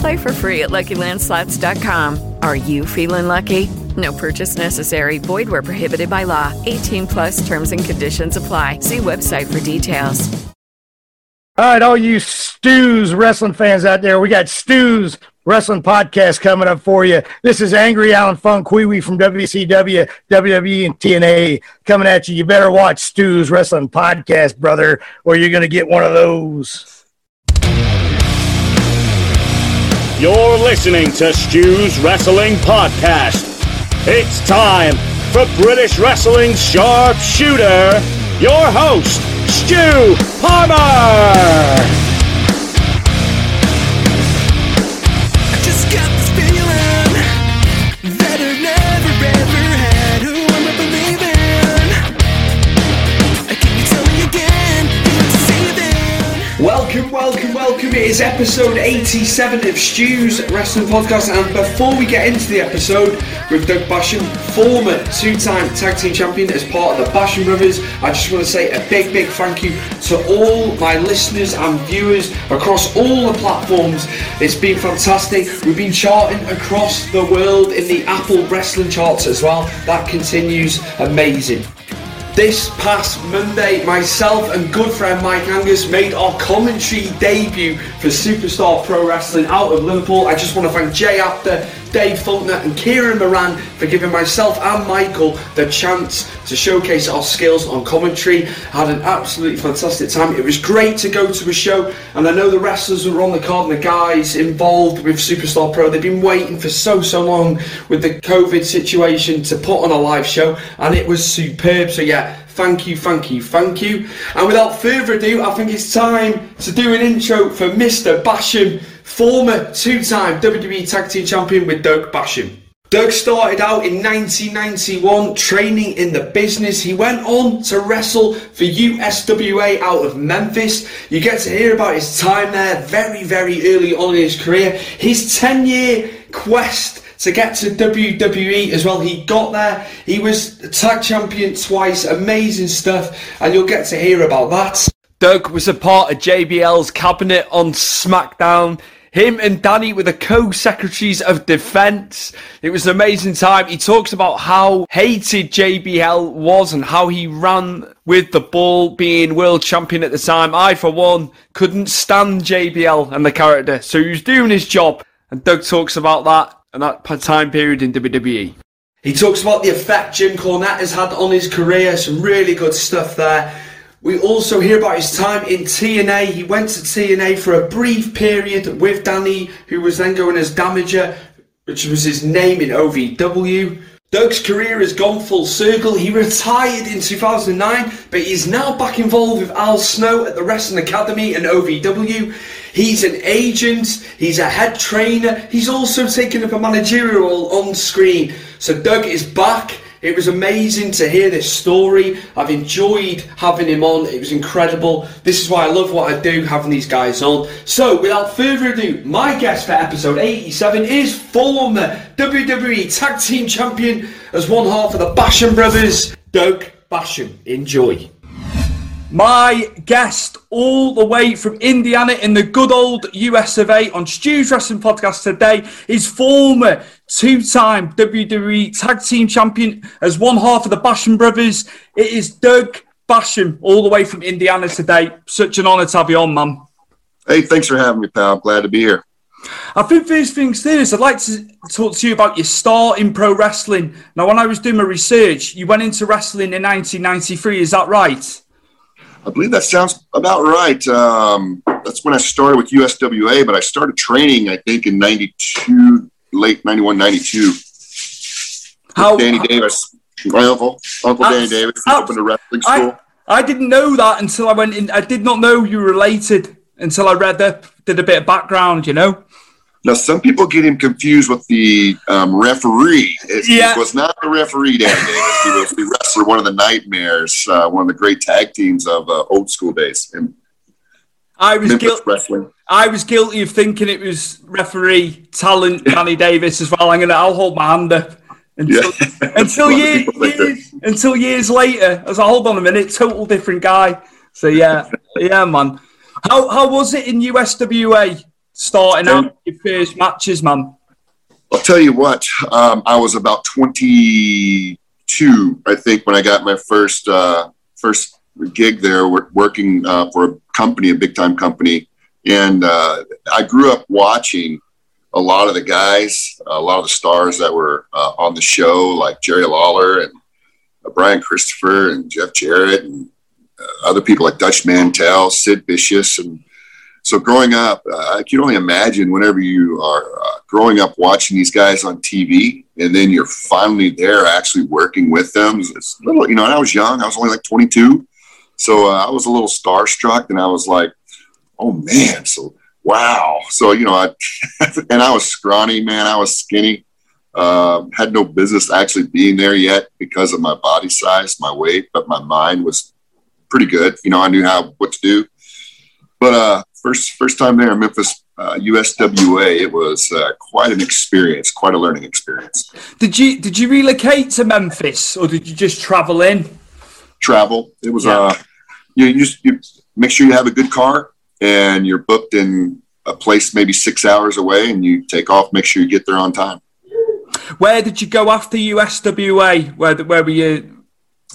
Play for free at LuckyLandSlots.com. Are you feeling lucky? No purchase necessary. Void where prohibited by law. 18 plus terms and conditions apply. See website for details. All right, all you Stews wrestling fans out there, we got Stews Wrestling Podcast coming up for you. This is Angry Alan Funk Wee from WCW, WWE, and TNA coming at you. You better watch Stews Wrestling Podcast, brother, or you're going to get one of those. You're listening to Stu's Wrestling Podcast. It's time for British Wrestling's sharpshooter, your host, Stu Palmer. It is episode 87 of Stu's Wrestling Podcast. And before we get into the episode with Doug Basham, former two time tag team champion as part of the Basham Brothers, I just want to say a big, big thank you to all my listeners and viewers across all the platforms. It's been fantastic. We've been charting across the world in the Apple Wrestling charts as well. That continues amazing. This past Monday, myself and good friend Mike Angus made our commentary debut for Superstar Pro Wrestling out of Liverpool. I just want to thank Jay Apter, Dave Faulkner, and Kieran Moran for giving myself and Michael the chance to showcase our skills on commentary. I had an absolutely fantastic time. It was great to go to a show, and I know the wrestlers were on the card and the guys involved with Superstar Pro. They've been waiting for so, so long with the COVID situation to put on a live show, and it was superb. So, yeah, thank you, thank you, thank you. And without further ado, I think it's time to do an intro for Mr. Basham, former two-time WWE Tag Team Champion with Doug Basham. Doug started out in 1991 training in the business. He went on to wrestle for USWA out of Memphis. You get to hear about his time there very, very early on in his career. His 10 year quest to get to WWE as well. He got there. He was tag champion twice. Amazing stuff. And you'll get to hear about that. Doug was a part of JBL's cabinet on SmackDown. Him and Danny were the co-secretaries of defense. It was an amazing time. He talks about how hated JBL was and how he ran with the ball being world champion at the time. I, for one, couldn't stand JBL and the character. So he was doing his job. And Doug talks about that and that time period in WWE. He talks about the effect Jim Cornette has had on his career. Some really good stuff there. We also hear about his time in TNA. He went to TNA for a brief period with Danny, who was then going as Damager, which was his name in OVW. Doug's career has gone full circle. He retired in 2009, but he's now back involved with Al Snow at the Wrestling Academy and OVW. He's an agent, he's a head trainer, he's also taken up a managerial role on screen. So Doug is back. It was amazing to hear this story. I've enjoyed having him on. It was incredible. This is why I love what I do, having these guys on. So, without further ado, my guest for episode 87 is former WWE Tag Team Champion as one half of the Basham Brothers, Doug Basham. Enjoy. My guest, all the way from Indiana in the good old US of A on Stu's Wrestling Podcast today, is former two time WWE Tag Team Champion as one half of the Basham Brothers. It is Doug Basham, all the way from Indiana today. Such an honor to have you on, man. Hey, thanks for having me, pal. I'm Glad to be here. I think first things first, I'd like to talk to you about your start in pro wrestling. Now, when I was doing my research, you went into wrestling in 1993, is that right? I believe that sounds about right. Um, that's when I started with USWA, but I started training, I think, in 92, late 91, 92. How, Danny Davis, my uncle, Uncle Danny Davis, he opened a wrestling school. I, I didn't know that until I went in. I did not know you were related until I read up, did a bit of background, you know? Now, some people get him confused with the um, referee. It, Yeah. was not the referee, Danny Davis. He was the one of the nightmares, uh, one of the great tag teams of uh, old school days in I was guilty. wrestling. I was guilty of thinking it was referee talent Danny Davis as well. I'm gonna. I'll hold my hand up until until A years, years until years later. As I was hold on a minute, total different guy. So yeah, yeah, man. How how was it in USWA starting out your first matches, man? I'll tell you what, um, I was about 22, I think, when I got my first uh, first gig there, working uh, for a company, a big time company, and uh, I grew up watching a lot of the guys, a lot of the stars that were uh, on the show, like Jerry Lawler and uh, Brian Christopher and Jeff Jarrett and uh, other people like Dutch Mantell, Sid Vicious, and so growing up, I can only imagine whenever you are growing up watching these guys on TV, and then you're finally there actually working with them. It's little, you know, and I was young. I was only like 22, so uh, I was a little starstruck, and I was like, "Oh man!" So wow. So you know, I and I was scrawny, man. I was skinny. Uh, had no business actually being there yet because of my body size, my weight, but my mind was pretty good. You know, I knew how what to do. But uh, first first time there in Memphis, uh, USWA, it was uh, quite an experience, quite a learning experience. Did you did you relocate to Memphis or did you just travel in? Travel, it was uh, you, you you make sure you have a good car and you're booked in a place maybe six hours away, and you take off. Make sure you get there on time. Where did you go after USWA? Where where were you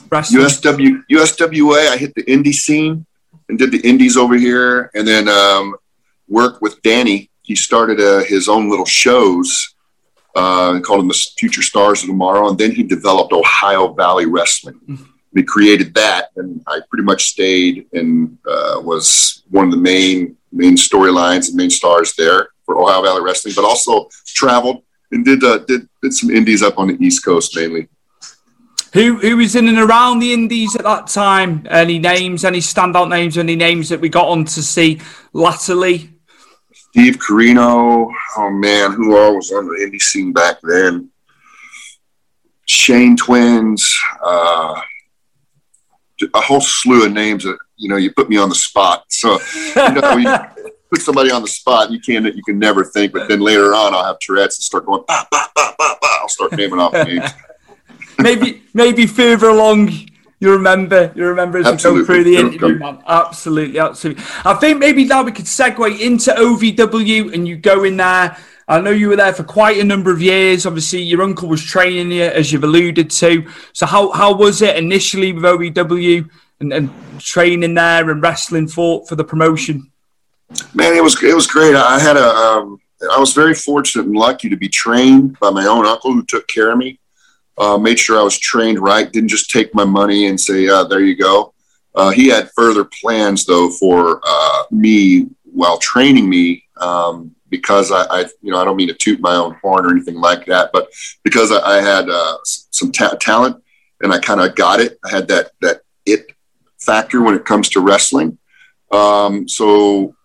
wrestling? USW USWA, I hit the indie scene and did the indies over here, and then um, worked with Danny. He started uh, his own little shows, uh, called them the Future Stars of Tomorrow, and then he developed Ohio Valley Wrestling. He created that, and I pretty much stayed and uh, was one of the main main storylines and main stars there for Ohio Valley Wrestling, but also traveled and did uh, did did some indies up on the East Coast mainly. Who who was in and around the Indies at that time? Any names? Any standout names? Any names that we got on to see latterly? Steve Corino. Oh man, who all was on the indie scene back then? Shane Twins. Uh, a whole slew of names that you know you put me on the spot. So you know you put somebody on the spot, you can you can never think. But then later on, I'll have Tourette's and start going. Bah, bah, bah, bah, bah. I'll start naming off names. maybe maybe further along you remember you remember as Absolutely. we go through the interview man. Absolutely absolutely. I think maybe now we could segue into ovw and you go in there. I know you were there for quite a number of years. Obviously your uncle was training you as you've alluded to. So how, how was it initially with ovw and, and training there and wrestling for for the promotion? Man, it was it was great. I had a um, I was very fortunate and lucky to be trained by my own uncle who took care of me. Uh, made sure I was trained right. Didn't just take my money and say, "There you go." Uh, he had further plans though for uh, me while training me um, because I, I, you know, I don't mean to toot my own horn or anything like that, but because I, I had uh, some ta- talent and I kind of got it. I had that that it factor when it comes to wrestling. Um, so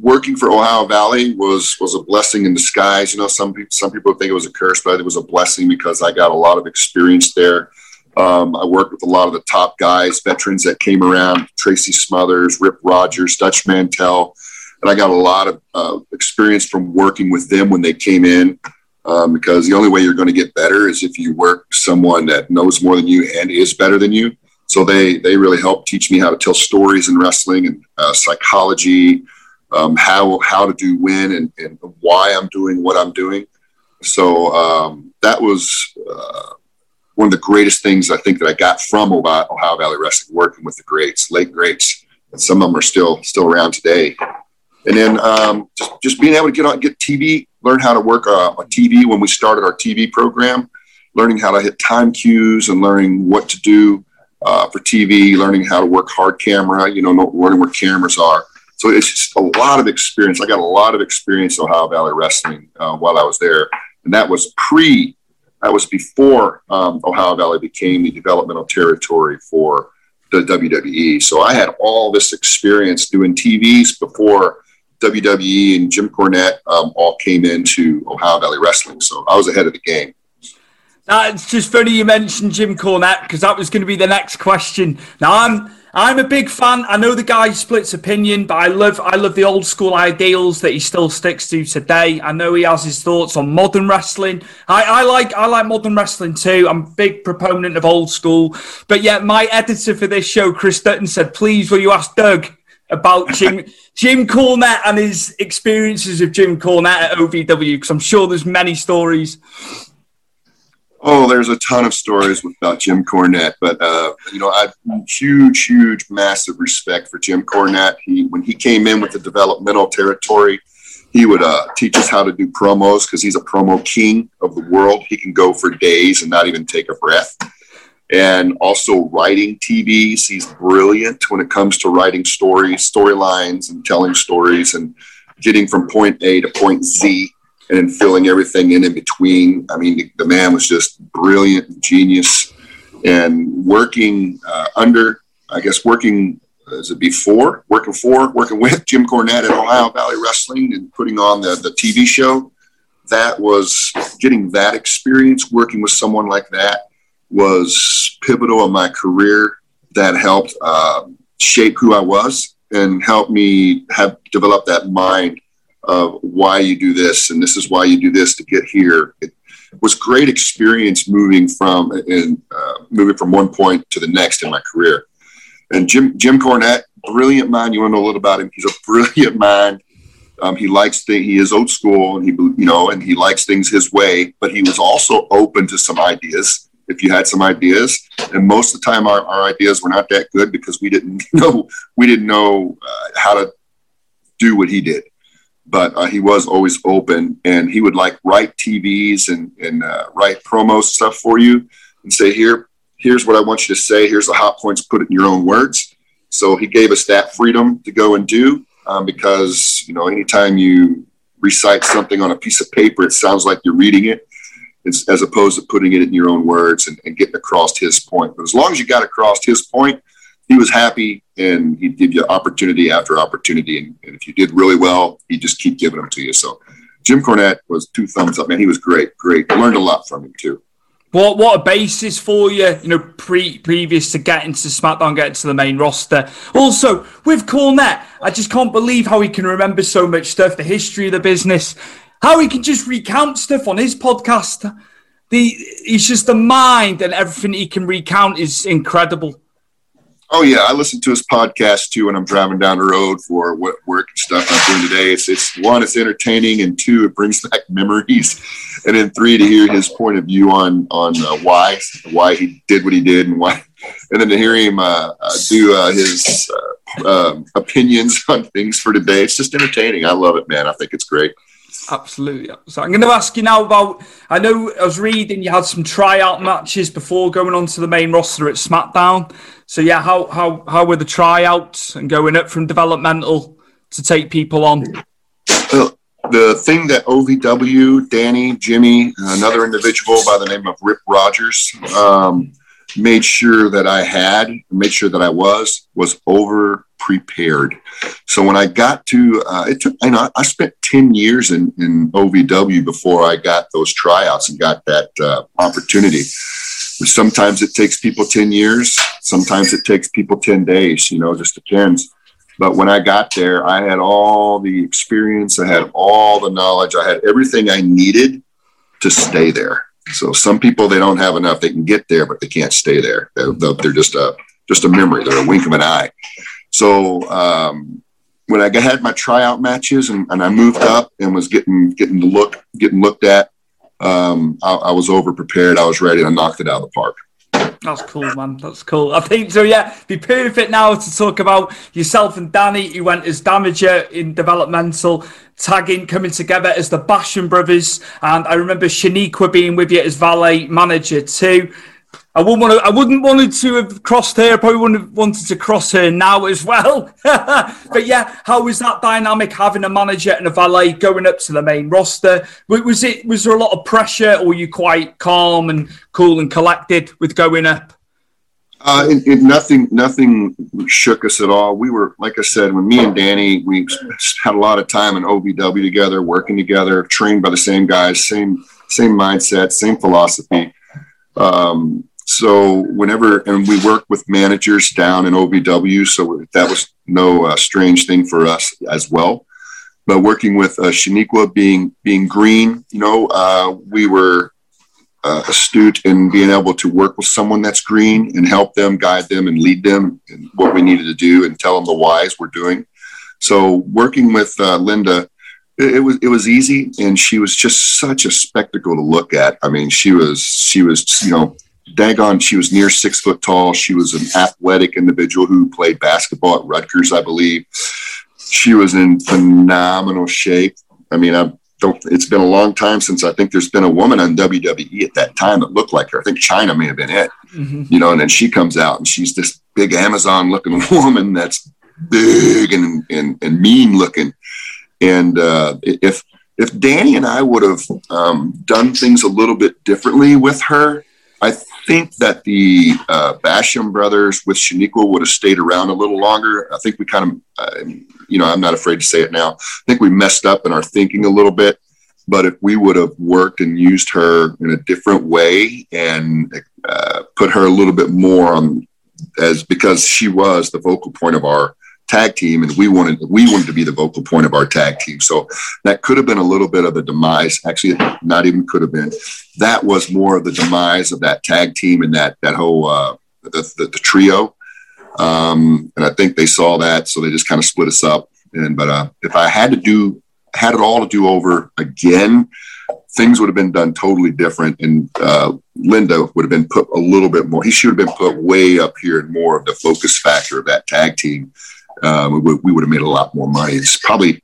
working for Ohio Valley was was a blessing in disguise. You know, some people some people think it was a curse, but it was a blessing because I got a lot of experience there. Um, I worked with a lot of the top guys, veterans that came around: Tracy Smothers, Rip Rogers, Dutch Mantell, and I got a lot of uh, experience from working with them when they came in. Um, because the only way you're going to get better is if you work someone that knows more than you and is better than you. So they they really helped teach me how to tell stories in wrestling and uh, psychology, um, how how to do win and, and why I'm doing what I'm doing. So um, that was uh, one of the greatest things I think that I got from Ohio, Valley Wrestling, working with the greats, late greats, and some of them are still still around today. And then um, just, just being able to get on get TV, learn how to work a, a TV when we started our TV program, learning how to hit time cues and learning what to do uh, for TV, learning how to work hard camera, you know, learning where cameras are. So it's a lot of experience. I got a lot of experience in Ohio Valley Wrestling uh, while I was there, and that was pre, that was before um, Ohio Valley became the developmental territory for the WWE. So I had all this experience doing TVs before WWE and Jim Cornette um, all came into Ohio Valley Wrestling. So I was ahead of the game. That's just funny you mentioned Jim Cornette because that was going to be the next question. Now I'm I'm a big fan. I know the guy splits opinion, but I love I love the old school ideals that he still sticks to today. I know he has his thoughts on modern wrestling. I, I like I like modern wrestling too. I'm a big proponent of old school. But yet my editor for this show, Chris Dutton, said, please will you ask Doug about Jim Jim Cornette and his experiences of Jim Cornette at OVW because I'm sure there's many stories. Oh, there's a ton of stories about Jim Cornette, but uh, you know, I huge, huge, massive respect for Jim Cornette. He when he came in with the developmental territory, he would uh, teach us how to do promos because he's a promo king of the world. He can go for days and not even take a breath. And also writing TVs, he's brilliant when it comes to writing stories, storylines, and telling stories, and getting from point A to point Z and then filling everything in in between. I mean, the, the man was just brilliant, genius, and working uh, under, I guess, working is it before working for working with Jim Cornette at Ohio Valley Wrestling and putting on the the TV show. That was getting that experience working with someone like that was pivotal in my career. That helped uh, shape who I was and helped me have developed that mind of why you do this and this is why you do this to get here. It was great experience moving from and uh, moving from one point to the next in my career. And Jim Jim Cornette, brilliant mind. You want to know a little about him? He's a brilliant mind. Um, he likes things. He is old school, and he you know, and he likes things his way. But he was also open to some ideas. If you had some ideas, and most of the time our, our ideas were not that good because we didn't know we didn't know uh, how to do what he did but uh, he was always open and he would like write TVs and, and uh, write promo stuff for you and say, here, here's what I want you to say. Here's the hot points, put it in your own words. So he gave us that freedom to go and do um, because, you know, anytime you recite something on a piece of paper, it sounds like you're reading it as opposed to putting it in your own words and, and getting across his point. But as long as you got across his point, he was happy and he'd give you opportunity after opportunity. And, and, if you did really well, he'd just keep giving them to you. So Jim Cornette was two thumbs up, man. He was great, great. learned a lot from him too. What what a basis for you, you know, pre previous to getting to SmackDown, getting to the main roster. Also, with Cornette, I just can't believe how he can remember so much stuff, the history of the business, how he can just recount stuff on his podcast. The he's just the mind and everything he can recount is incredible. Oh yeah, I listen to his podcast too when I'm driving down the road for what work and stuff I'm doing today. It's it's one, it's entertaining, and two, it brings back memories, and then three, to hear his point of view on on uh, why why he did what he did and why, and then to hear him uh, uh, do uh, his uh, um, opinions on things for today. It's just entertaining. I love it, man. I think it's great. Absolutely. So I'm going to ask you now about. I know I was reading you had some tryout matches before going on to the main roster at SmackDown. So yeah, how how how were the tryouts and going up from developmental to take people on? Well, the thing that OVW, Danny, Jimmy, another individual by the name of Rip Rogers, um, made sure that I had, made sure that I was, was over prepared. So when I got to, uh, it took, I know I spent 10 years in, in OVW before I got those tryouts and got that uh, opportunity. Sometimes it takes people 10 years. Sometimes it takes people 10 days, you know, just depends. But when I got there, I had all the experience, I had all the knowledge, I had everything I needed to stay there. So some people they don't have enough. They can get there, but they can't stay there. They're, they're just a just a memory. They're a wink of an eye. So um, when I had my tryout matches and, and I moved up and was getting getting the look getting looked at, um, I, I was over prepared. I was ready. I knocked it out of the park. That's cool, man. That's cool. I think so. Yeah, be perfect now to talk about yourself and Danny, who went as damager in developmental, tagging, coming together as the Basham brothers, and I remember Shaniqua being with you as valet manager too. I wouldn't want to. I wouldn't wanted to have crossed her. I probably wouldn't have wanted to cross her now as well. but yeah, how was that dynamic having a manager and a valet going up to the main roster? Was it? Was there a lot of pressure, or were you quite calm and cool and collected with going up? Uh, it, it, nothing, nothing shook us at all. We were, like I said, when me and Danny, we had a lot of time in OVW together, working together, trained by the same guys, same, same mindset, same philosophy. Um, so whenever and we work with managers down in OVW, so that was no uh, strange thing for us as well. But working with uh, Shaniqua being being green, you know, uh, we were uh, astute in being able to work with someone that's green and help them, guide them, and lead them in what we needed to do, and tell them the whys we're doing. So working with uh, Linda, it, it was it was easy, and she was just such a spectacle to look at. I mean, she was she was you know daggone, she was near six foot tall. She was an athletic individual who played basketball at Rutgers, I believe. She was in phenomenal shape. I mean, I don't, it's been a long time since I think there's been a woman on WWE at that time that looked like her. I think Chyna may have been it, mm-hmm. you know, and then she comes out and she's this big Amazon looking woman that's big and, and, and mean looking. And uh, if, if Danny and I would have um, done things a little bit differently with her, I think that the uh, Basham brothers with Shaniqua would have stayed around a little longer. I think we kind of, uh, you know, I'm not afraid to say it now. I think we messed up in our thinking a little bit. But if we would have worked and used her in a different way and uh, put her a little bit more on, as because she was the vocal point of our tag team, and we wanted we wanted to be the vocal point of our tag team. So that could have been a little bit of a demise. Actually, not even could have been. That was more of the demise of that tag team and that that whole uh, the, the, the trio. Um, and I think they saw that, so they just kind of split us up. And but uh, if I had to do had it all to do over again, things would have been done totally different. And uh, Linda would have been put a little bit more. He should have been put way up here and more of the focus factor of that tag team um, we, we, would have made a lot more money. It's probably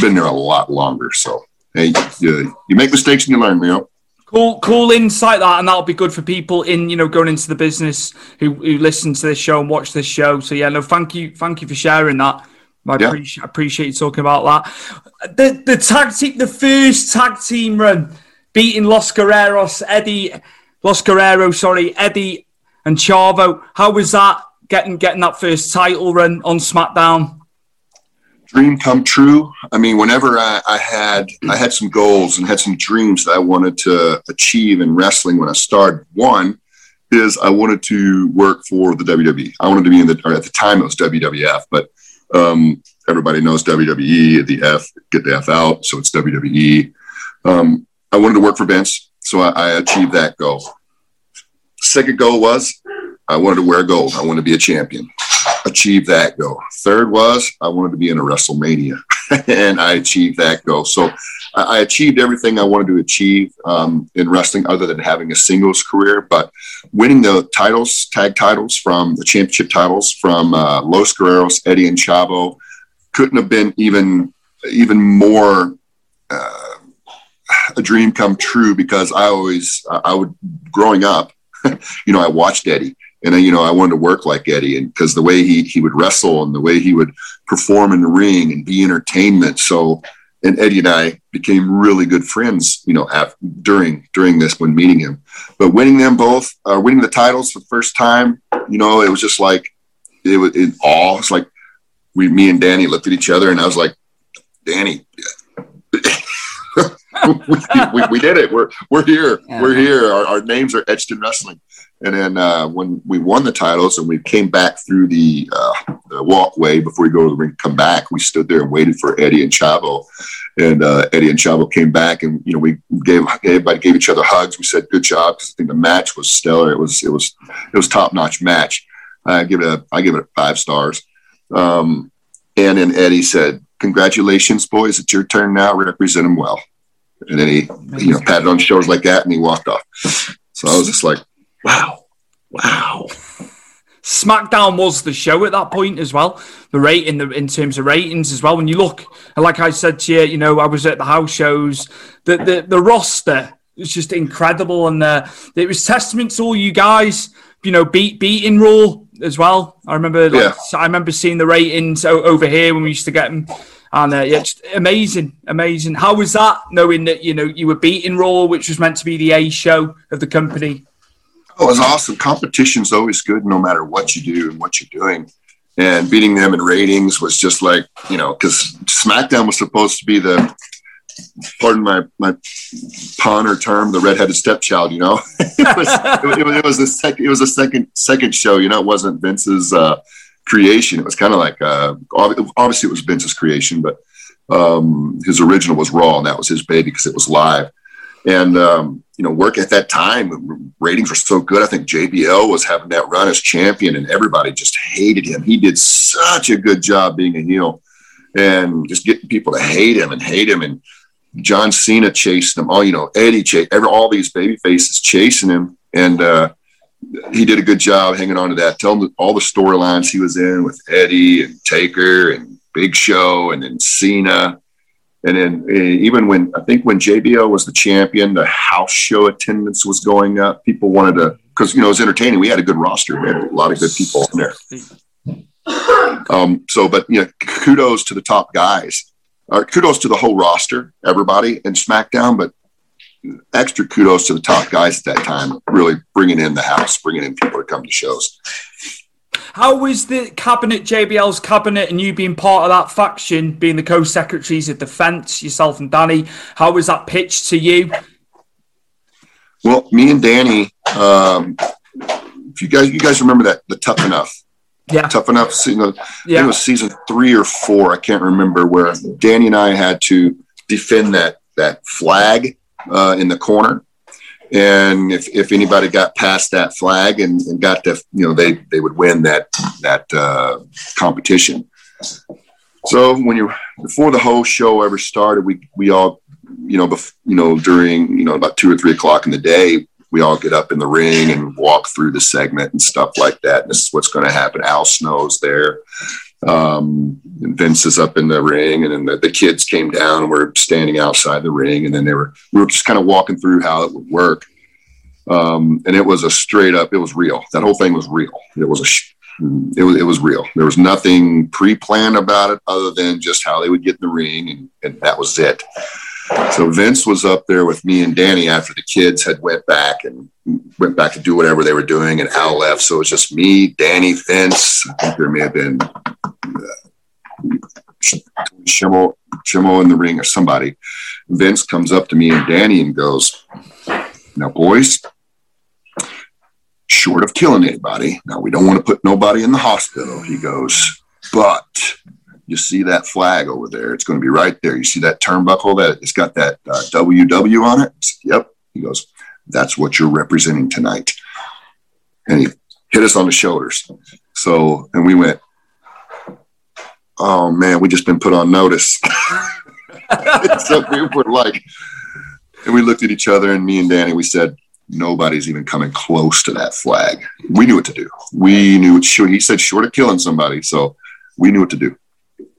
been there a lot longer. So, hey, you, you make mistakes and you learn, know. Cool, cool insight that, and that'll be good for people in you know going into the business who, who listen to this show and watch this show. So yeah, no, thank you, thank you for sharing that. I yeah. appreciate, appreciate you talking about that. The the tag team, the first tag team run, beating Los Guerreros, Eddie, Los Guerreros, sorry, Eddie and Chavo. How was that? Getting getting that first title run on SmackDown? Dream come true. I mean, whenever I, I had I had some goals and had some dreams that I wanted to achieve in wrestling when I started. One is I wanted to work for the WWE. I wanted to be in the or at the time it was WWF, but um, everybody knows WWE. The F get the F out, so it's WWE. Um, I wanted to work for Vince, so I, I achieved that goal. Second goal was I wanted to wear gold. I wanted to be a champion. Achieve that goal. Third was I wanted to be in a WrestleMania, and I achieved that goal. So I achieved everything I wanted to achieve um, in wrestling, other than having a singles career. But winning the titles, tag titles from the championship titles from uh, Los Guerreros, Eddie and Chavo, couldn't have been even even more. Uh, a dream come true because I always I would growing up, you know, I watched Eddie and you know I wanted to work like Eddie, and because the way he he would wrestle and the way he would perform in the ring and be entertainment. So, and Eddie and I became really good friends, you know, after, during during this when meeting him. But winning them both, uh, winning the titles for the first time, you know, it was just like it was in awe. It's like we, me and Danny looked at each other, and I was like, Danny. we, we, we, did it. We're we're here. Yeah. We're here. Our, our names are etched in wrestling. And then uh, when we won the titles and we came back through the, uh, the, walkway before we go to the ring, come back, we stood there and waited for Eddie and Chavo. And uh, Eddie and Chavo came back, and you know we gave everybody gave each other hugs. We said good job because I think the match was stellar. It was it was it was top notch match. I give it a I give it five stars. Um, and then Eddie said, "Congratulations, boys! It's your turn now. Represent them well." And then he, you know, patted on the shoulders like that, and he walked off. So I was just like, "Wow, wow." SmackDown was the show at that point as well. The rating, the, in terms of ratings as well. When you look, like I said to you, you know, I was at the house shows. The the, the roster was just incredible, and uh, it was testament to all you guys. You know, beat beating Raw as well. I remember, like, Yeah. I remember seeing the ratings over here when we used to get them. And uh, yeah, just amazing, amazing. How was that knowing that you know you were beating Raw, which was meant to be the A show of the company? It was awesome. Competition's always good, no matter what you do and what you're doing. And beating them in ratings was just like you know, because SmackDown was supposed to be the, pardon my my pun or term, the redheaded stepchild. You know, it was it, was- it was it was a second second show. You know, it wasn't Vince's uh, creation. It was kind of like uh, obviously it was Vince's creation, but um, his original was Raw, and that was his baby because it was live. And um, you know, work at that time, ratings were so good. I think JBL was having that run as champion, and everybody just hated him. He did such a good job being a heel, and just getting people to hate him and hate him. And John Cena chasing him. All you know, Eddie chase every all these baby faces chasing him, and uh, he did a good job hanging on to that. Telling all the storylines he was in with Eddie and Taker and Big Show, and then Cena. And then uh, even when I think when JBL was the champion, the house show attendance was going up. People wanted to because you know it was entertaining. We had a good roster. Had a lot of good people in there. Um, so, but you know, kudos to the top guys. Uh, kudos to the whole roster, everybody in SmackDown, but extra kudos to the top guys at that time, really bringing in the house, bringing in people to come to shows. How was the cabinet, JBL's cabinet, and you being part of that faction, being the co-secretaries of defence, yourself and Danny? How was that pitched to you? Well, me and Danny, um, if you guys, you guys remember that the Tough Enough, yeah, Tough Enough. You know, I think Yeah. it was season three or four. I can't remember where Danny and I had to defend that that flag uh, in the corner, and if, if anybody got past that flag and, and got to, you know, they they would win that that uh, competition. So when you before the whole show ever started, we we all, you know, bef- you know, during you know about two or three o'clock in the day, we all get up in the ring and walk through the segment and stuff like that. And this is what's going to happen. Al Snow's there. Um, Vince is up in the ring, and then the, the kids came down and we're standing outside the ring, and then they were we were just kind of walking through how it would work. Um, and it was a straight up, it was real. That whole thing was real. It was a, it was, it was real. There was nothing pre-planned about it other than just how they would get in the ring, and, and that was it. So Vince was up there with me and Danny after the kids had went back and went back to do whatever they were doing, and Al left. So it was just me, Danny, Vince. I think there may have been uh, Schimmel, in the ring or somebody. Vince comes up to me and Danny and goes, "Now, boys, short of killing anybody, now we don't want to put nobody in the hospital." He goes, "But." You see that flag over there? It's going to be right there. You see that turnbuckle that it's got that uh, WW on it? Said, yep. He goes, that's what you're representing tonight. And he hit us on the shoulders. So, and we went, oh man, we just been put on notice. so we were like, and we looked at each other and me and Danny, we said, nobody's even coming close to that flag. We knew what to do. We knew he said short of killing somebody. So we knew what to do.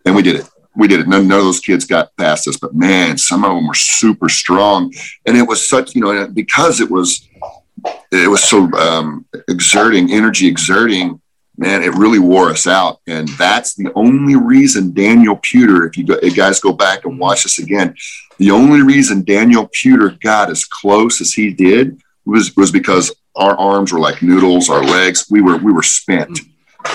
And we did it. We did it. None, none of those kids got past us, but man, some of them were super strong. And it was such, you know, because it was, it was so um, exerting, energy exerting, man, it really wore us out. And that's the only reason Daniel Puder, if you, go, if guys go back and watch this again, the only reason Daniel Puder got as close as he did was, was because our arms were like noodles, our legs, we were, we were spent.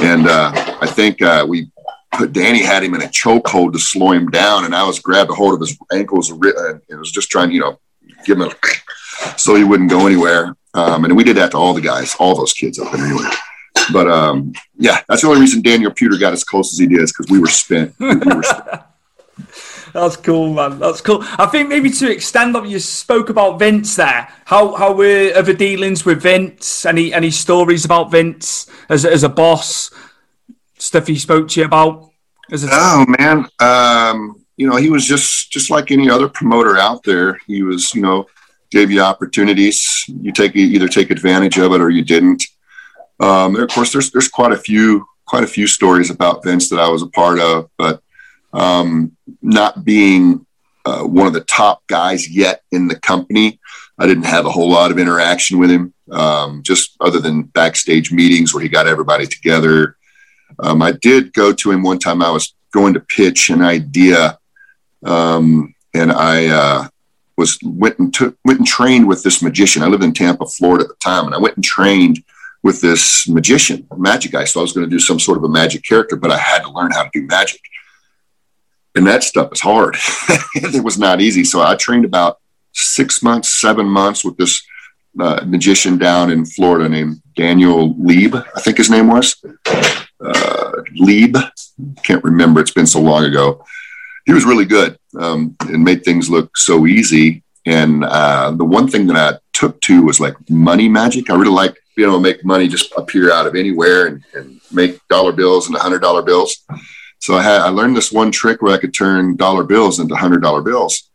And uh, I think uh, we put Danny had him in a chokehold to slow him down, and I was grabbed a hold of his ankles and was just trying, you know, give him a so he wouldn't go anywhere. Um, and we did that to all the guys, all those kids up there anyway. But um, yeah, that's the only reason Daniel Puder got as close as he did is because we were spent. We were spent. That's cool, man. That's cool. I think maybe to extend on, you spoke about Vince there. How how were other dealings with Vince? Any any stories about Vince as as a boss? Stuff he spoke to you about? Oh man, um, you know he was just just like any other promoter out there. He was, you know, gave you opportunities. You take you either take advantage of it or you didn't. Um, of course, there's there's quite a few quite a few stories about Vince that I was a part of, but um, not being uh, one of the top guys yet in the company, I didn't have a whole lot of interaction with him, um, just other than backstage meetings where he got everybody together. Um, I did go to him one time. I was going to pitch an idea, um, and I uh, was went and took went and trained with this magician. I lived in Tampa, Florida at the time, and I went and trained with this magician, magic guy. So I was going to do some sort of a magic character, but I had to learn how to do magic and that stuff is hard. it was not easy. So I trained about six months, seven months with this uh, magician down in Florida named Daniel Lieb, I think his name was. Uh, Lieb, can't remember. It's been so long ago. He was really good um, and made things look so easy. And uh, the one thing that I took to was like money magic. I really like being able to make money just appear out of anywhere and, and make dollar bills and hundred dollar bills. So I had I learned this one trick where I could turn dollar bills into hundred dollar bills.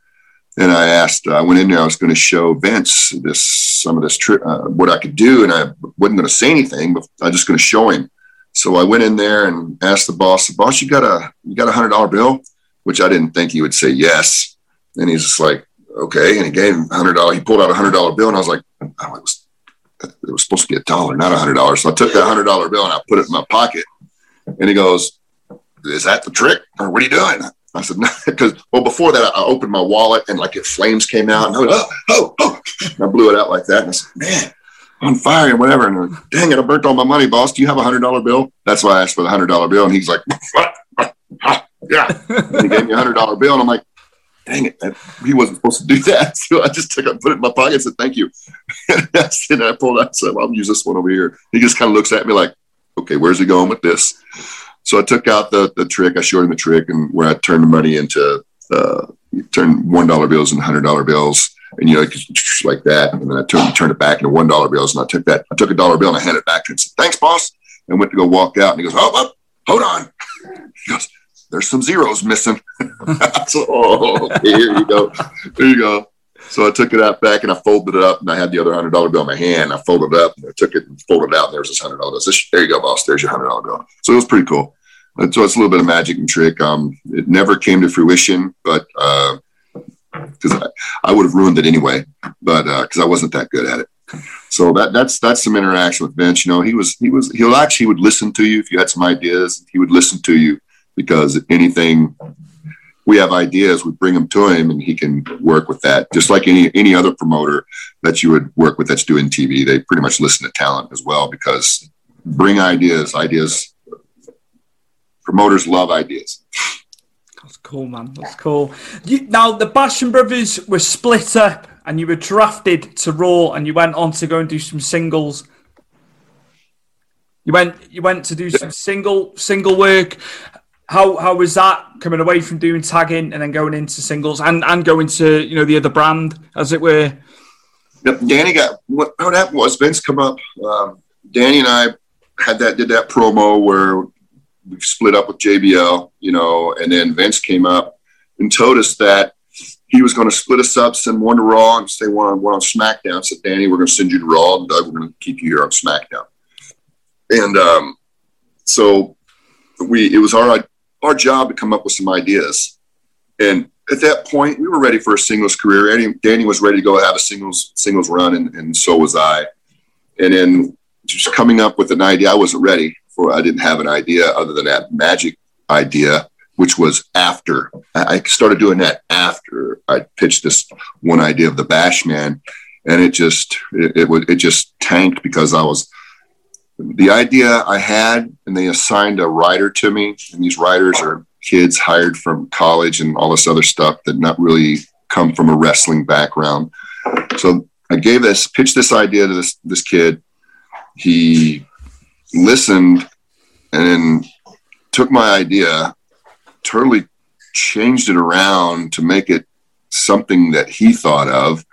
And I asked, I went in there, I was going to show Vince this some of this trick, uh, what I could do, and I wasn't going to say anything, but I was just going to show him. So I went in there and asked the boss, the "Boss, you got a you got a hundred dollar bill?" Which I didn't think he would say yes. And he's just like, "Okay," and he gave him hundred dollar. He pulled out a hundred dollar bill, and I was like, "Oh, it was it was supposed to be a dollar, not a hundred dollars." So I took that hundred dollar bill and I put it in my pocket. And he goes, is that the trick or what are you doing? I said, no, because, well, before that, I opened my wallet and like it flames came out and I was, oh, oh, oh. And I blew it out like that. And I said, man, on fire and whatever. And like, dang it, I burnt all my money, boss. Do you have a hundred dollar bill? That's why I asked for the hundred dollar bill. And he's like, yeah. And he gave me a hundred dollar bill. And I'm like, dang it, he wasn't supposed to do that. So I just took it, put it in my pocket and said, thank you. and I pulled out said, well, I'll use this one over here. He just kind of looks at me like, okay, where's he going with this? So I took out the the trick. I showed him the trick, and where I turned the money into uh, turn one dollar bills and hundred dollar bills, and you know like that. And then I turned turned it back into one dollar bills, and I took that. I took a dollar bill and I handed it back to him. And said, "Thanks, boss." And went to go walk out, and he goes, "Oh, oh hold on." He goes, "There's some zeros missing." so, oh, here you go. There you go. So I took it out back and I folded it up and I had the other hundred dollar bill in my hand. I folded it up and I took it and folded it out and there's this hundred dollar bill. There you go, boss. There's your hundred dollar bill. So it was pretty cool. And so it's a little bit of magic and trick. Um, it never came to fruition, but because I, I would have ruined it anyway, but uh, because I wasn't that good at it. So that that's that's some interaction with Vince. You know, he was he was he'll actually would listen to you if you had some ideas. He would listen to you because anything we have ideas, we bring them to him and he can work with that. Just like any any other promoter that you would work with that's doing TV, they pretty much listen to talent as well because bring ideas, ideas. Promoters love ideas. Cool, man. That's cool. You, now the Basham brothers were split up, and you were drafted to Raw, and you went on to go and do some singles. You went you went to do some single single work. How how was that coming away from doing tagging and then going into singles and and going to you know the other brand as it were? Yep, Danny got what, what happened was Vince come up. Um, Danny and I had that did that promo where we split up with JBL, you know, and then Vince came up and told us that he was going to split us up, send one to Raw and stay one on one on SmackDown. Said Danny, we're going to send you to Raw, and Doug, we're going to keep you here on SmackDown. And um, so we it was our our job to come up with some ideas. And at that point, we were ready for a singles career. Danny, Danny was ready to go have a singles singles run, and, and so was I. And then just coming up with an idea, I wasn't ready for. I didn't have an idea other than that magic idea, which was after I started doing that after I pitched this one idea of the Bash Man, and it just it, it it just tanked because I was the idea I had, and they assigned a writer to me, and these writers are kids hired from college and all this other stuff that not really come from a wrestling background. So I gave this, pitched this idea to this this kid. He listened and took my idea, totally changed it around to make it something that he thought of,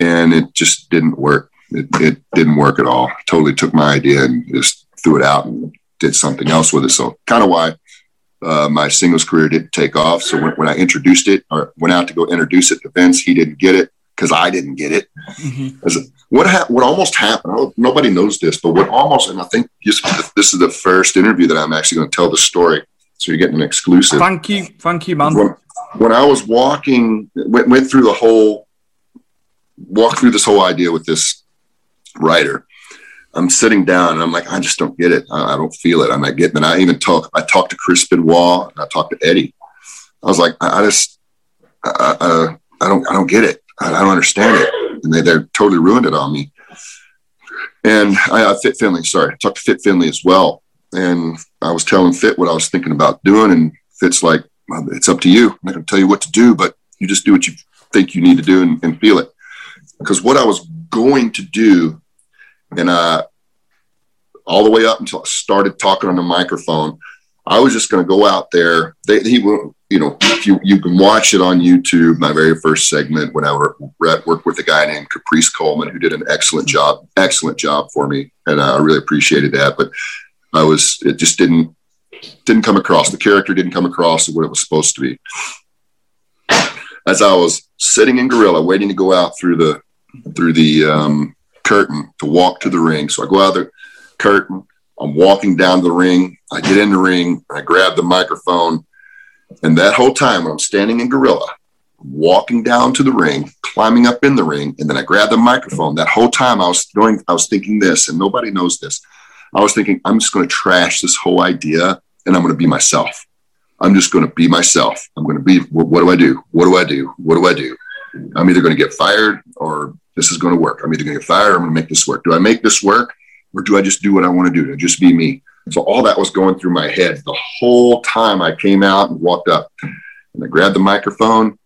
and it just didn't work. It, it didn't work at all. Totally took my idea and just threw it out and did something else with it. So kind of why uh, my singles career didn't take off. So when, when I introduced it or went out to go introduce it to Vince, he didn't get it because I didn't get it. Mm-hmm. A, what ha- what almost happened? Nobody knows this, but what almost and I think this, this is the first interview that I'm actually going to tell the story. So you're getting an exclusive. Thank you, thank you, man. When, when I was walking, went, went through the whole, walked through this whole idea with this writer. I'm sitting down and I'm like, I just don't get it. I, I don't feel it. I'm not getting it. I even talk, I talked to Chris Benoit and I talked to Eddie. I was like, I, I just, I, I, I don't, I don't get it. I, don't understand it. And they, they're totally ruined it on me. And I, I Fit Finlay, sorry, I talked to Fit Finlay as well. And I was telling Fit what I was thinking about doing. And Fit's like, well, it's up to you. I'm not going to tell you what to do, but you just do what you think you need to do and, and feel it. Because what I was going to do, and uh, all the way up until I started talking on the microphone, I was just going to go out there. They, he you know, if you, you can watch it on YouTube, my very first segment when I wor- worked with a guy named Caprice Coleman, who did an excellent job, excellent job for me. And I really appreciated that. But I was, it just didn't, didn't come across. The character didn't come across what it was supposed to be. As I was sitting in Gorilla, waiting to go out through the, through the um, curtain to walk to the ring. So I go out the curtain, I'm walking down the ring. I get in the ring. I grab the microphone. And that whole time when I'm standing in Gorilla, walking down to the ring, climbing up in the ring, and then I grab the microphone. That whole time I was doing, I was thinking this, and nobody knows this. I was thinking, I'm just going to trash this whole idea and I'm going to be myself. I'm just going to be myself. I'm going to be, what, do I do? What do I do? What do I do? I'm either going to get fired or this is going to work. I'm either going to get fired or I'm going to make this work. Do I make this work or do I just do what I want to do? To just be me. So all that was going through my head the whole time I came out and walked up and I grabbed the microphone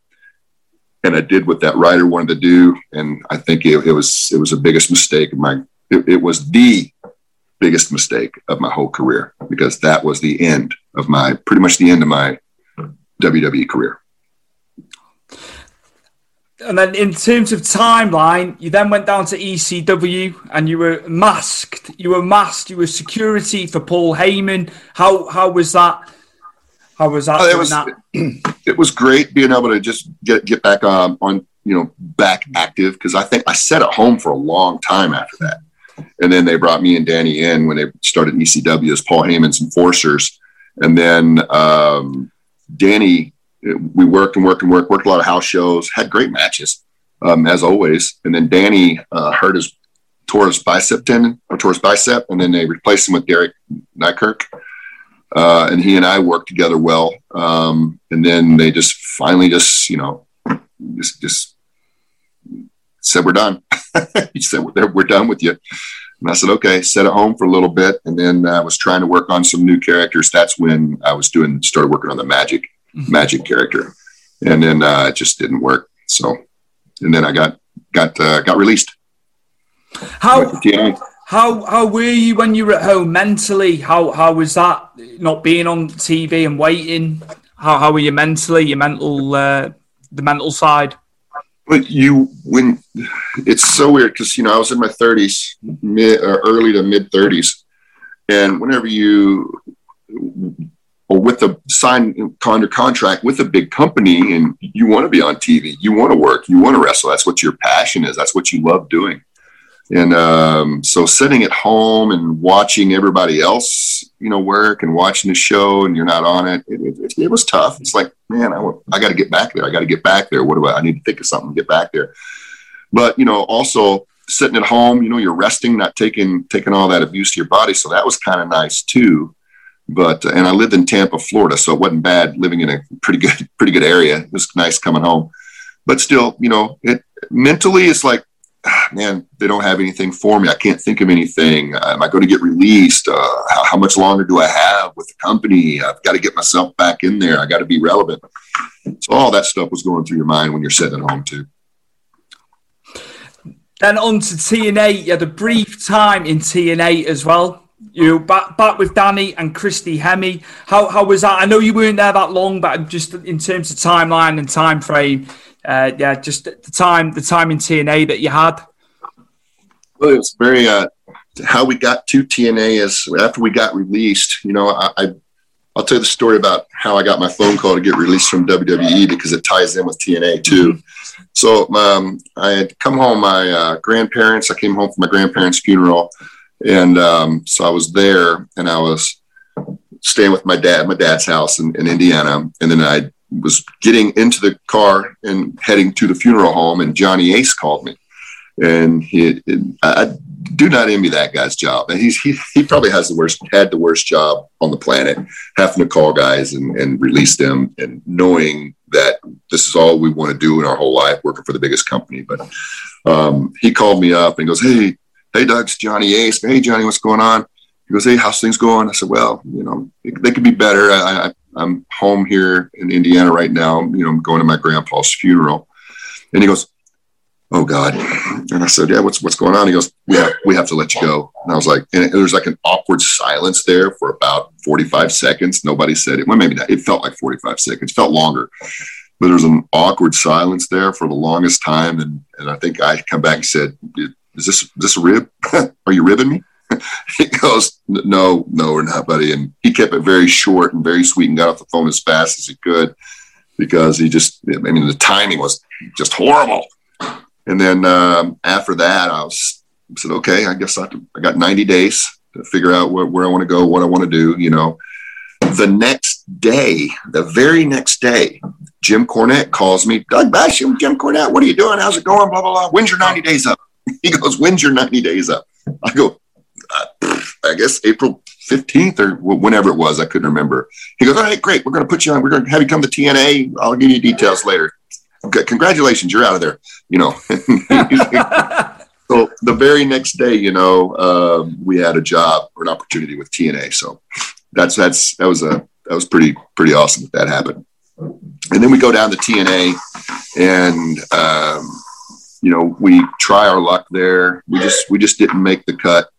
and I did what that writer wanted to do. And I think it, it was, it was the biggest mistake of my, it, it was the biggest mistake of my whole career because that was the end of my, pretty much the end of my WWE career. And then in terms of timeline, you then went down to ECW and you were masked. You were masked. You were security for Paul Heyman. How how was that? How was that? Oh, it was that? it was great being able to just get get back um, on you know back active because I think I sat at home for a long time after that, and then they brought me and Danny in when they started ECW as Paul Heyman's enforcers, and then um, Danny we worked and worked and worked worked a lot of house shows had great matches um, as always, and then Danny uh, hurt his tore his bicep tendon or tore his bicep, and then they replaced him with Derick Neikirk uh, and he and I worked together well. Um, and then they just finally just, you know, just, just said, we're done. he said, we're, we're done with you. And I said, okay, set at home for a little bit. And then I was trying to work on some new characters. That's when I was doing, started working on the magic, magic character. And then uh, it just didn't work. So, and then I got, got, uh, got released. How Went to TNA. how how were you when you were at home mentally? How how was that not being on TV and waiting? How how were you mentally? Your mental uh, the mental side. But you, when it's so weird because you know I was in my 30s, mid, uh, early to mid 30s, and whenever you or with a signed under contract with a big company and you want to be on TV, you want to work, you want to wrestle. That's what your passion is. That's what you love doing. And um, so sitting at home and watching everybody else, you know, work and watching the show and you're not on it, it, it, it was tough. It's like, man, I, I got to get back there. I got to get back there. What do I, I need to think of something to get back there. But, you know, also sitting at home, you know, you're resting, not taking, taking all that abuse to your body. So that was kind of nice too. But, and I lived in Tampa, Florida, so it wasn't bad living in a pretty good, pretty good area. It was nice coming home, but still, you know, it mentally it's like, ah, man, they don't have anything for me. I can't think of anything. Uh, am I going to get released? Uh, how, how much longer do I have with the company? I've got to get myself back in there. I got to be relevant. So all that stuff was going through your mind when you're sitting at home too. Then on to TNA. You had a brief time in TNA as well You back back with Danny and Christy Hemme. How how was that? I know you weren't there that long, but just in terms of timeline and time frame, uh, yeah, just the time the time in TNA that you had. Well, it was very uh, how we got to TNA is after we got released. You know, I, I I'll tell you the story about how I got my phone call to get released from WWE because it ties in with TNA too. Mm-hmm. So um, I had come home. My uh, grandparents. I came home from my grandparents' funeral, and um, so I was there, and I was staying with my dad, my dad's house in, in Indiana, and then I was getting into the car and heading to the funeral home, and Johnny Ace called me, and he, I do not envy that guy's job, and he's he, he probably has the worst had the worst job on the planet, having to call guys and, and release them, and knowing that this is all we want to do in our whole life, working for the biggest company. But um, he called me up and goes, "Hey, hey, Doug, it's Johnny Ace. Hey, Johnny, what's going on?" He goes, "Hey, how's things going?" I said, "Well, you know, they could be better. I, I, I'm home here in Indiana right now. You know, I'm going to my grandpa's funeral." And he goes, "Oh God!" And I said, "Yeah, what's what's going on?" He goes, "We have we have to let you go." And I was like, and there's like an awkward silence there for about 45 seconds. Nobody said it. Well, maybe not. It felt like 45 seconds. Felt longer, but there's an awkward silence there for the longest time. And and I think I come back and said, "Is this this a rib? Are you ribbing me?" he goes, "No, no, we're not, buddy." And he kept it very short and very sweet and got off the phone as fast as he could because he just, I mean, the timing was just horrible. And then um, after that, I was I said, okay, I guess I, I got 90 days to figure out where, where I want to go, what I want to do. You know, the next day, the very next day, Jim Cornette calls me, Doug Basham, Jim Cornette, what are you doing? How's it going? Blah, blah, blah. When's your 90 days up? He goes, when's your 90 days up? I go, uh, I guess April 15th or whenever it was. I couldn't remember. He goes, all right, great. We're going to put you on. We're going to have you come to TNA. I'll give you details later. Okay, congratulations. You're out of there. You know, so the very next day, you know, um, we had a job or an opportunity with TNA. So that's, that's, that was a, that was pretty, pretty awesome that that happened. And then we go down to TNA and, um, you know, we try our luck there. We just, we just didn't make the cut.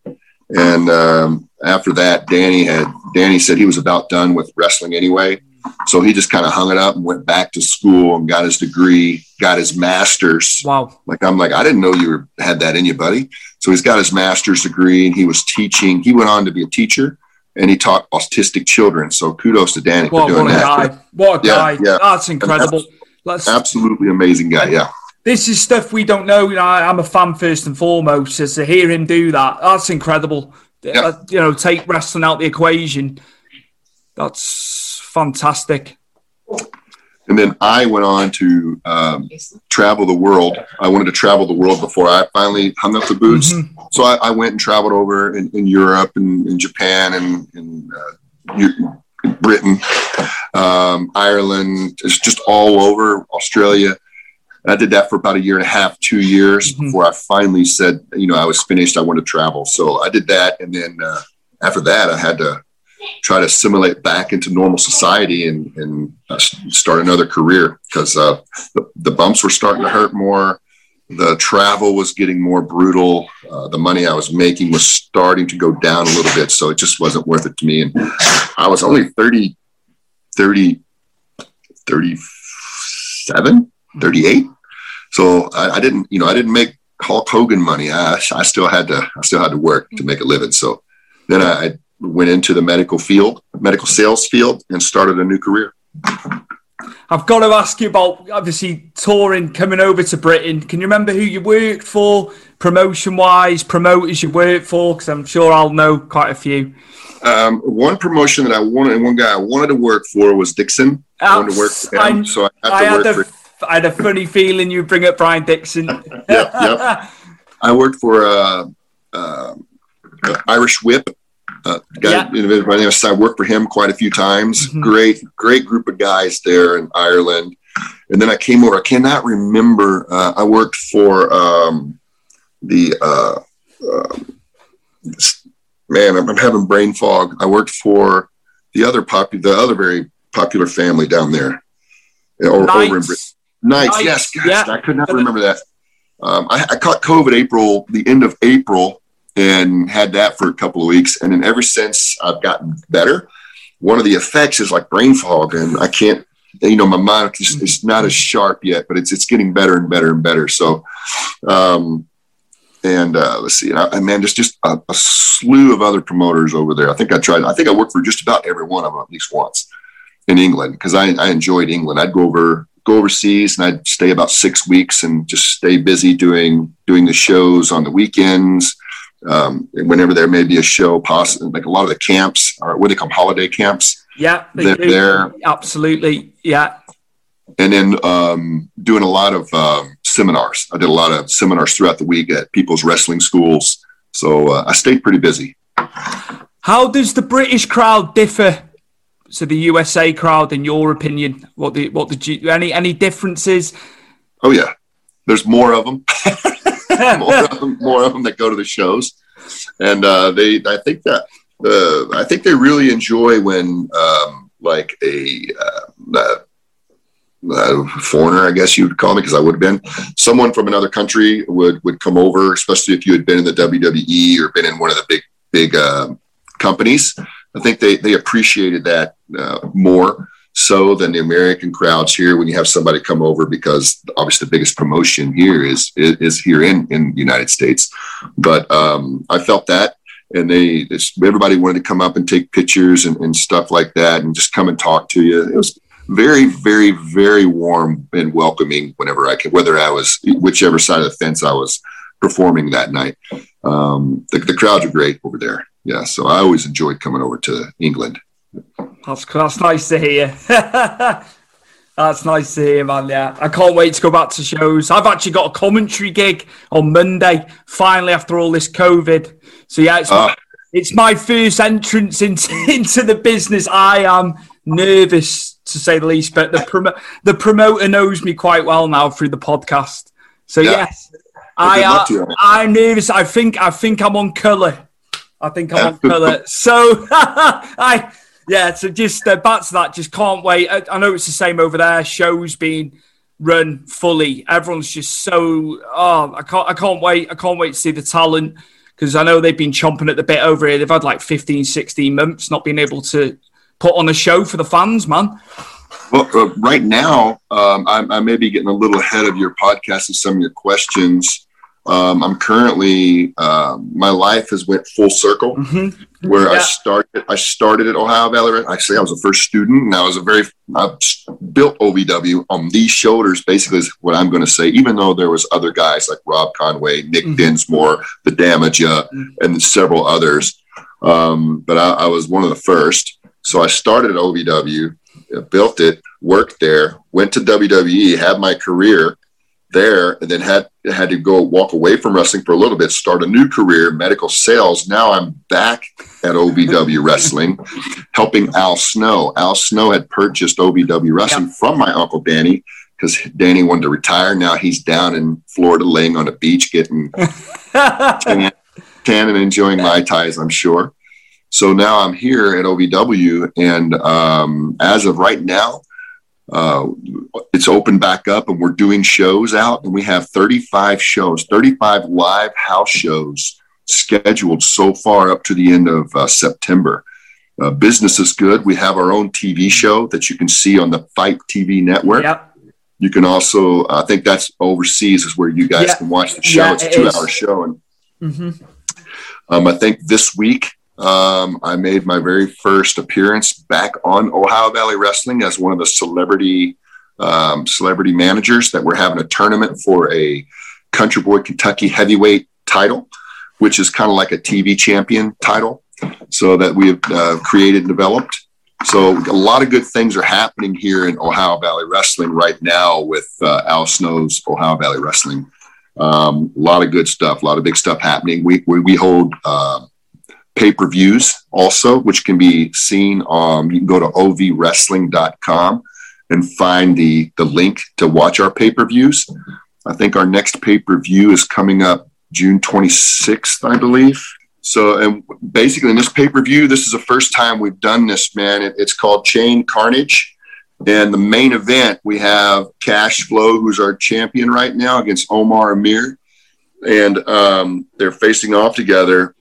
And, um, after that, Danny had, Danny said he was about done with wrestling anyway. So he just kind of hung it up and went back to school and got his degree, got his master's. Wow. Like I'm like, I didn't know you were, had that in you, buddy. So he's got his master's degree and he was teaching. He went on to be a teacher and he taught autistic children. So kudos to Danny what, for doing what a that. Guy. What a Yeah, guy. yeah. That's incredible. Let's, Absolutely amazing guy. Yeah. This is stuff we don't know. You know, I, I'm a fan first and foremost. So to hear him do that, that's incredible. Uh, you know, take wrestling out the equation. That's fantastic. And then I went on to um, travel the world. I wanted to travel the world before I finally hung up the boots. So I, I went and traveled over in, in Europe and in Japan and in uh, Britain, um, Ireland, it's just all over Australia. I did that for about a year and a half, two years before I finally said, you know, I was finished. I wanted to travel. So I did that. And then uh, after that, I had to try to assimilate back into normal society and, and uh, start another career because uh, the, the bumps were starting to hurt more. The travel was getting more brutal. Uh, the money I was making was starting to go down a little bit. So it just wasn't worth it to me. And I was only 30, 30, 37, 38. So I, I didn't, you know, I didn't make Hulk Hogan money. I, I still had to, I still had to work to make a living. So then I, I went into the medical field, medical sales field, and started a new career. I've got to ask you about obviously touring, coming over to Britain. Can you remember who you worked for, promotion wise, promoters you worked for? Because I'm sure I'll know quite a few. Um, one promotion that I wanted, and one guy I wanted to work for was Dixon. I wanted to work for him, I'm- so I had I to had, work a, for. I had a funny feeling you'd bring up Brian Dixon. Yep, yep. I worked for uh, uh, Irish Whip. Uh, guy, Yeah. individual by the name I worked for him quite a few times. Mm-hmm. Great, great group of guys there in Ireland. And then I came over. I cannot remember. Uh, I worked for um, the uh, um, man. I'm, I'm having brain fog. I worked for the other popular, the other very popular family down there, or, over in. Britain. Knights, Knights, yes, gosh, yeah. I could not remember that. Um, I, I caught COVID April, the end of April, and had that for a couple of weeks. And then ever since I've gotten better, one of the effects is like brain fog, and I can't, you know, my mind is, is not as sharp yet, but it's it's getting better and better and better. So, um, and uh, let's see, and, I, and man, there's just a, a slew of other promoters over there. I think I tried. I think I worked for just about every one of them at least once in England because I, I enjoyed England. I'd go over go overseas and I'd stay about six weeks and just stay busy doing doing the shows on the weekends. Um, and whenever there may be a show, possible like a lot of the camps or what do they call them, holiday camps. Yeah, they They're there. Absolutely. Yeah. and then um, doing a lot of um, seminars. I did a lot of seminars throughout the week at people's wrestling schools. So uh, I stayed pretty busy. How does the British crowd differ to the USA crowd, in your opinion? What the what the any any differences? Oh yeah, there's more of them. more, of them more of them that go to the shows, and uh, they. I think that uh, I think they really enjoy when um, like a uh, uh, foreigner, I guess you would call me, because I would have been someone from another country would would come over, especially if you had been in the WWE or been in one of the big big uh, companies. I think they they appreciated that uh, more so than the American crowds here when you have somebody come over because obviously the biggest promotion here is is, here in in the United States. But um, I felt that. And they, everybody wanted to come up and take pictures and, and stuff like that, and just come and talk to you. It was very, very, very warm and welcoming whenever I could, whether I was whichever side of the fence I was performing that night. Um, the, the crowds are great over there. Yeah, so I always enjoyed coming over to England. That's that's nice to hear. that's nice to hear, man. Yeah, I can't wait to go back to shows. I've actually got a commentary gig on Monday. Finally, after all this COVID. So yeah, it's my, it's my first entrance into into the business. I am nervous to say the least, but the promo- the promoter knows me quite well now through the podcast. So Yeah. yes, I good luck am. to you on it. I'm nervous. I think I think I'm on colour. I think I'm on colour. So I yeah. So just uh, back to that. Just can't wait. I, I know it's the same over there. Shows being run fully. Everyone's just so oh I can't I can't wait. I can't wait to see the talent because I know they've been chomping at the bit over here. They've had like 15, 16 months not being able to put on a show for the fans, man. Well, uh, right now, um, I, I may be getting a little ahead of your podcast and some of your questions. Um, I'm currently, um, my life has went full circle where I started. I started at Ohio Valley. Actually, I say I was the first student, and I was a very. I built OVW on these shoulders. Basically, is what I'm going to say. Even though there was other guys like Rob Conway, Nick Dinsmore, the Damage, uh, and several others, um, but I, I was one of the first. So I started at OVW, uh, built it, worked there, went to WWE, had my career there, and then had had to go walk away from wrestling for a little bit, start a new career, medical sales. Now I'm back at OVW Wrestling, helping Al Snow. Al Snow had purchased OVW Wrestling from my uncle Danny because Danny wanted to retire. Now he's down in Florida, laying on a beach, getting tan, tan and enjoying my ties, I'm sure. So now I'm here at OVW, and um, as of right now, uh, it's open back up, and we're doing shows out, and we have 35 shows, 35 live house shows scheduled so far up to the end of uh, September. Uh, business is good. We have our own TV show that you can see on the Fight TV network. Yep. You can also, I think that's overseas, is where you guys Yeah. can watch the show. Yeah, it's a two is. hour show. And hmm um, I think this week um, I made my very first appearance back on Ohio Valley Wrestling as one of the celebrity um, celebrity managers that we're having a tournament for a Country Boy Kentucky heavyweight title, which is kind of like a TV champion title. So that we have uh, created and developed. So a lot of good things are happening here in Ohio Valley Wrestling right now with uh, Al Snow's Ohio Valley Wrestling. Um, a lot of good stuff, a lot of big stuff happening. We we, we hold uh, pay per views also, which can be seen. Um, you can go to ovwrestling.com and find the the link to watch our pay per views. I think our next pay per view is coming up June 26th, I believe. So, and basically, in this pay per view, this is the first time we've done this, man. It, it's called Chain Carnage. And the main event, we have Cash Flow, who's our champion right now, against Omar Amir. and um, they're facing off together.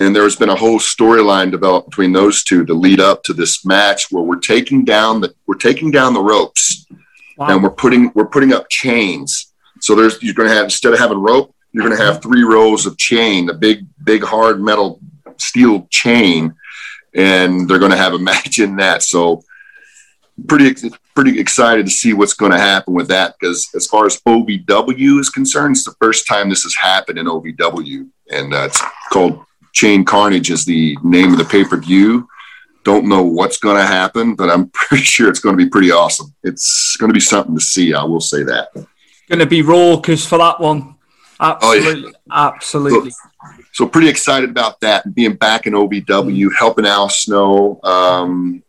And there's been a whole storyline developed between those two to lead up to this match where we're taking down the we're taking down the ropes, and we're putting we're putting up chains. So there's you're going to have instead of having rope, you're going to have three rows of chain, a big big hard metal steel chain, and they're going to have a match in that. So pretty pretty excited to see what's going to happen with that. Because as far as OVW is concerned, it's the first time this has happened in OVW, and uh, it's called Chain Carnage is the name of the pay per view. Don't know what's going to happen, but I'm pretty sure it's going to be pretty awesome. It's going to be something to see. I will say that. Going to be raucous for that one. Oh, Absolutely, absolutely. So pretty excited about that. And being back in OVW, helping Al Snow. Um,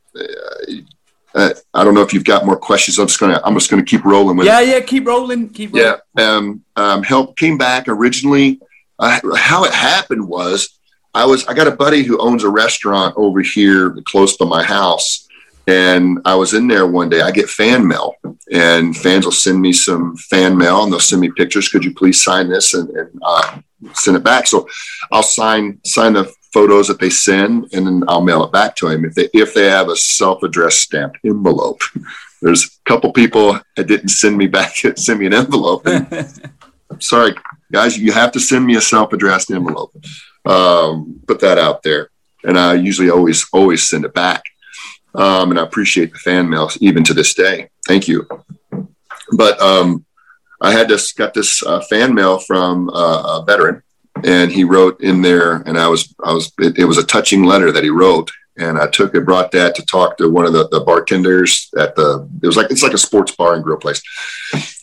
uh, I don't know if you've got more questions. I'm just gonna I'm just gonna keep rolling with. it. Yeah, yeah. Keep rolling. Keep rolling. Yeah. Um, um, help came back originally. Uh, how it happened was I was I got a buddy who owns a restaurant over here close to my house, and I was in there one day. I get fan mail, and fans will send me some fan mail, and they'll send me pictures. Could you please sign this and, and uh, send it back? So I'll sign sign the photos that they send, and then I'll mail it back to him if they if they have a self addressed stamped envelope. There's a couple people that didn't send me back send me an envelope. I'm sorry, guys, you have to send me a self addressed envelope. Um, put that out there, and I usually always always send it back. Um, and I appreciate the fan mail even to this day. Thank you. But um, I had this got this uh, fan mail from uh, a veteran and he wrote in there and i was i was it, it was a touching letter that he wrote and i took it brought that to talk to one of the, the bartenders at the it was like it's like a sports bar and grill place.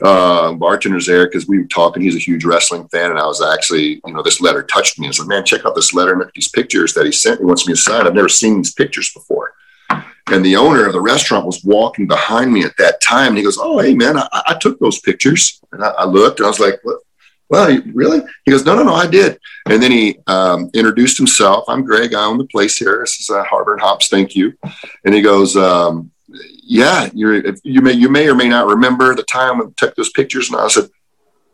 Uh, bartender's there because we were talking he's a huge wrestling fan and i was actually you know this letter touched me. I was like man check out this letter and look at these pictures that he sent he wants me to sign. I've never seen these pictures before. And the owner of the restaurant was walking behind me at that time and he goes oh hey man i, I took those pictures. And I, I looked and i was like what well, you- really? He goes, no, no, no, I did. And then he um, introduced himself. I'm Greg. I own the place here. This is uh, Harbor and Hops. Thank you. And he goes, um, yeah, if you may, you may or may not remember the time I took those pictures. And I said,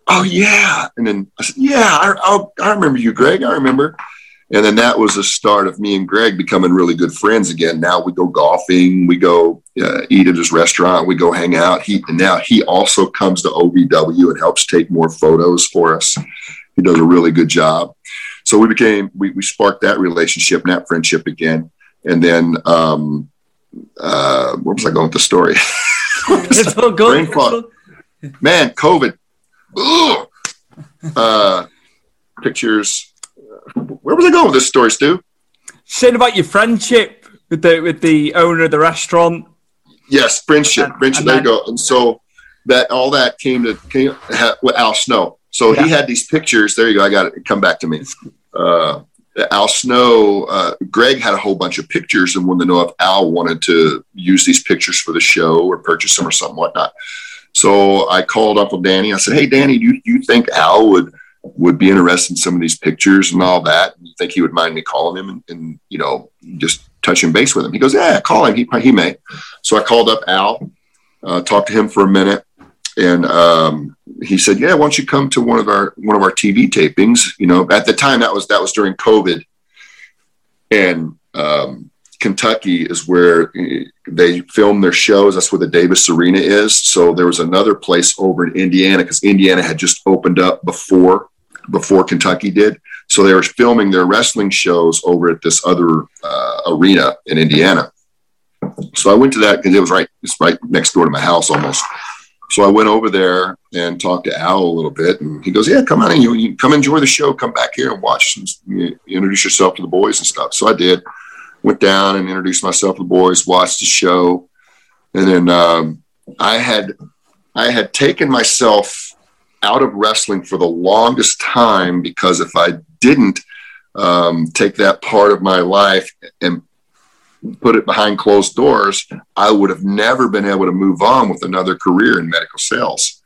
oh yeah. And then I said, yeah, I, I'll, I remember you, Greg. I remember. And then that was the start of me and Greg becoming really good friends again. Now we go golfing, we go uh, eat at his restaurant, we go hang out. He and now he also comes to OVW and helps take more photos for us. He does a really good job. So we became we, we sparked that relationship and that friendship again. And then um, uh, where was I going with the story? It's all good. Man, COVID. Ugh. Uh, pictures. Where was I going with this story, Stu? Saying about your friendship with the with the owner of the restaurant. Yes, friendship. Friendship. There you go. And so that all that came to came with Al Snow. So he had these pictures. There you go. I got it. Come back to me. Uh, Al Snow. Uh, Greg had a whole bunch of pictures and wanted to know if Al wanted to use these pictures for the show or purchase them or something whatnot. So I called Uncle Danny. I said, "Hey, Danny, do you, do you think Al would would be interested in some of these pictures and all that? And You think he would mind me calling him and, and you know just touching base with him?" He goes, "Yeah, call him. He he may." So I called up Al, uh, talked to him for a minute, and um, he said, "Yeah, why don't you come to one of our one of our TV tapings?" You know, at the time that was that was during COVID, and um, Kentucky is where eh, they film their shows. That's where the Davis Arena is. So there was another place over in Indiana because Indiana had just opened up before before Kentucky did. So they were filming their wrestling shows over at this other uh, arena in Indiana. So I went to that because it was right it's right next door to my house almost. So I went over there and talked to Al a little bit, and he goes, "Yeah, come on in. You, you come enjoy the show. Come back here and watch. You introduce yourself to the boys and stuff." So I did. Went down and introduced myself to the boys. Watched the show, and then um, I had I had taken myself out of wrestling for the longest time because if I didn't um, take that part of my life and put it behind closed doors, I would have never been able to move on with another career in medical sales.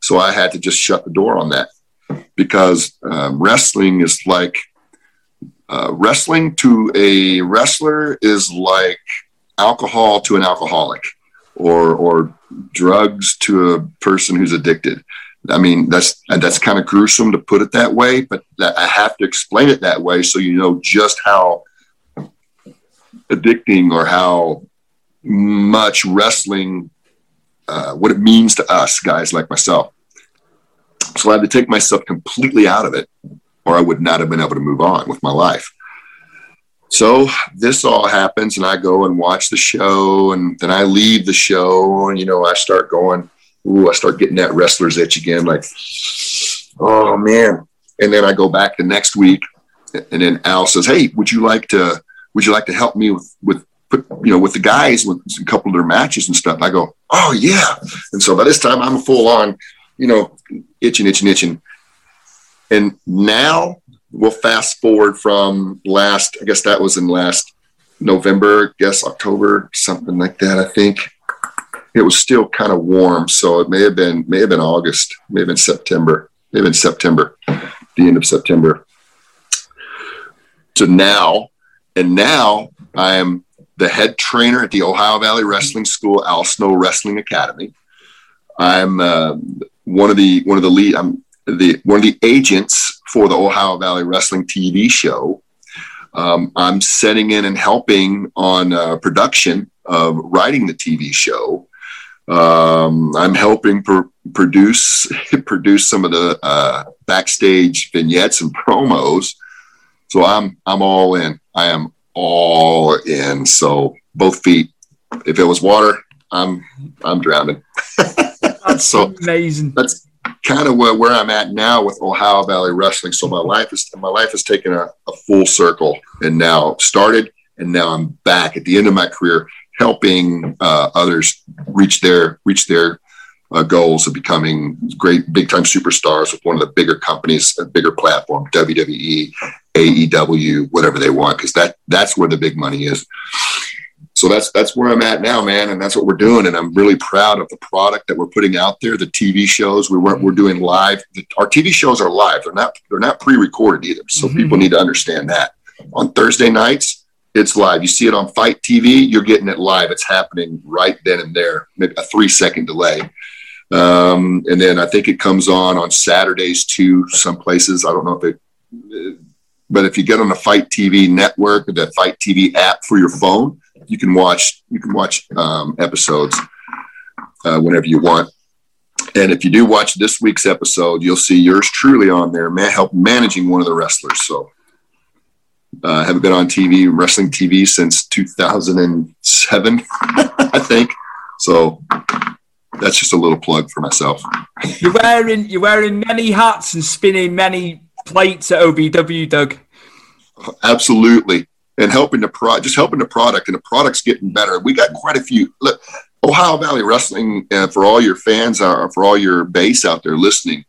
So I had to just shut the door on that because um, wrestling is like uh, wrestling to a wrestler is like alcohol to an alcoholic or or drugs to a person who's addicted I mean, that's that's kind of gruesome to put it that way, but I have to explain it that way so you know just how addicting or how much wrestling, uh, what it means to us guys like myself. So I had to take myself completely out of it, or I would not have been able to move on with my life. So this all happens, and I go and watch the show, and then I leave the show, and you know, I start going, ooh, I start getting that wrestler's itch again, like, oh man. And then I go back the next week, and then Al says, "Hey, would you like to? Would you like to help me with with put you know with the guys with a couple of their matches and stuff?" And I go, "Oh yeah." And so by this time, I'm full on, you know, itching, itching, itching. And now we'll fast forward from last, I guess that was in last November, I guess October, something like that. I think it was still kind of warm, so it may have been may have been August, may have been September, may have been September, the end of September. To now, and now I am the head trainer at the Ohio Valley Wrestling School, Al Snow Wrestling Academy. I'm uh, one of the one of the lead. I'm the one of the agents for the Ohio Valley Wrestling TV show. Um, I'm setting in and helping on uh, production of writing the TV show. Um, I'm helping pr- produce produce some of the uh, backstage vignettes and promos. So I'm I'm all in. I am all in. So both feet. If it was water, I'm I'm drowning. That's so amazing. That's kind of where, where I'm at now with Ohio Valley Wrestling. So my life is my life has taken a, a full circle and now started and now I'm back at the end of my career helping uh, others reach their reach their uh, goals of becoming great big time superstars with one of the bigger companies, a bigger platform, WWE, AEW, whatever they want, because that that's where the big money is so that's that's where I'm at now, man, and that's what we're doing. And I'm really proud of the product that we're putting out there. The TV shows we we're, we're doing live. Our TV shows are live. They're not they're not pre-recorded either. So mm-hmm. people need to understand that. On Thursday nights, it's live. You see it on Fight TV, you're getting it live. It's happening right then and there. Maybe a three second delay. Um, and then I think it comes on on Saturdays too. Some places I don't know if it, but if you get on the Fight TV network or the Fight TV app for your phone you can watch you can watch um, episodes uh, whenever you want. And if you do watch this week's episode, you'll see yours truly on there, man, help managing one of the wrestlers. So uh, I haven't been on TV, wrestling TV since 2007, I think. So that's just a little plug for myself. You're wearing you're wearing many hats and spinning many plates at OVW, Doug. Absolutely and helping the pro just helping the product and the product's getting better. We got quite a few. Look, Ohio Valley Wrestling uh, for all your fans, uh, for all your base out there listening.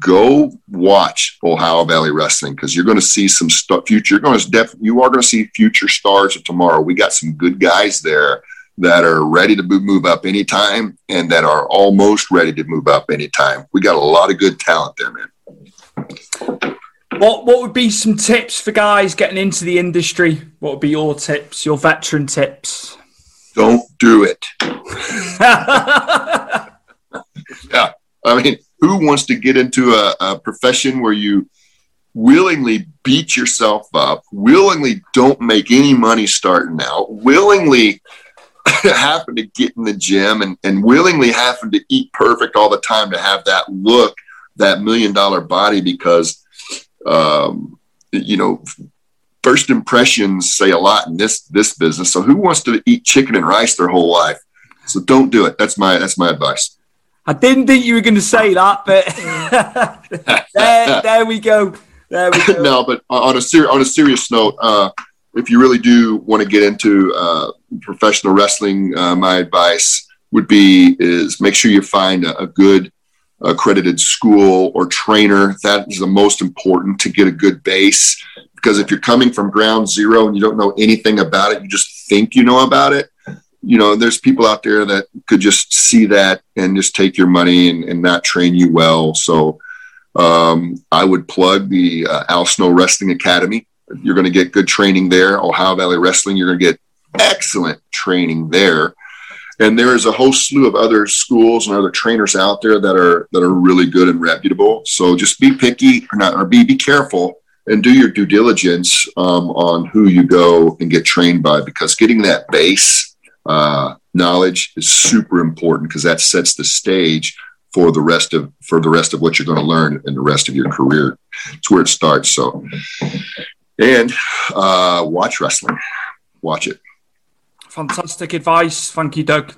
Go watch Ohio Valley Wrestling because you're going to see some st- future. You're going to def- you are going to see future stars of tomorrow. We got some good guys there that are ready to move up anytime and that are almost ready to move up anytime. We got a lot of good talent there, man. What what would be some tips for guys getting into the industry? What would be your tips, your veteran tips? Don't do it. yeah. I mean, who wants to get into a, a profession where you willingly beat yourself up, willingly don't make any money starting out, willingly happen to get in the gym and, and willingly happen to eat perfect all the time to have that look, that million dollar body because um, you know, first impressions say a lot in this this business. So who wants to eat chicken and rice their whole life? So don't do it. That's my that's my advice. I didn't think you were going to say that, but there, there we go. There we go. no, but on a ser- on a serious note, uh, if you really do want to get into uh, professional wrestling, uh, my advice would be is make sure you find a, a good accredited school or trainer. That is the most important to get a good base. Because if you're coming from ground zero and you don't know anything about it, you just think you know about it. You know, there's people out there that could just see that and just take your money and, and not train you well. So um, I would plug the uh, Al Snow Wrestling Academy. You're going to get good training there. Ohio Valley Wrestling, you're going to get excellent training there. and there is a whole slew of other schools and other trainers out there that are that are really good and reputable. So just be picky or not, or be be careful and do your due diligence um, on who you go and get trained by, because getting that base uh, knowledge is super important because that sets the stage for the rest of for the rest of what you're going to learn in the rest of your career. It's where it starts. So, and uh, watch wrestling, watch it. Fantastic advice. Thank you, Doug.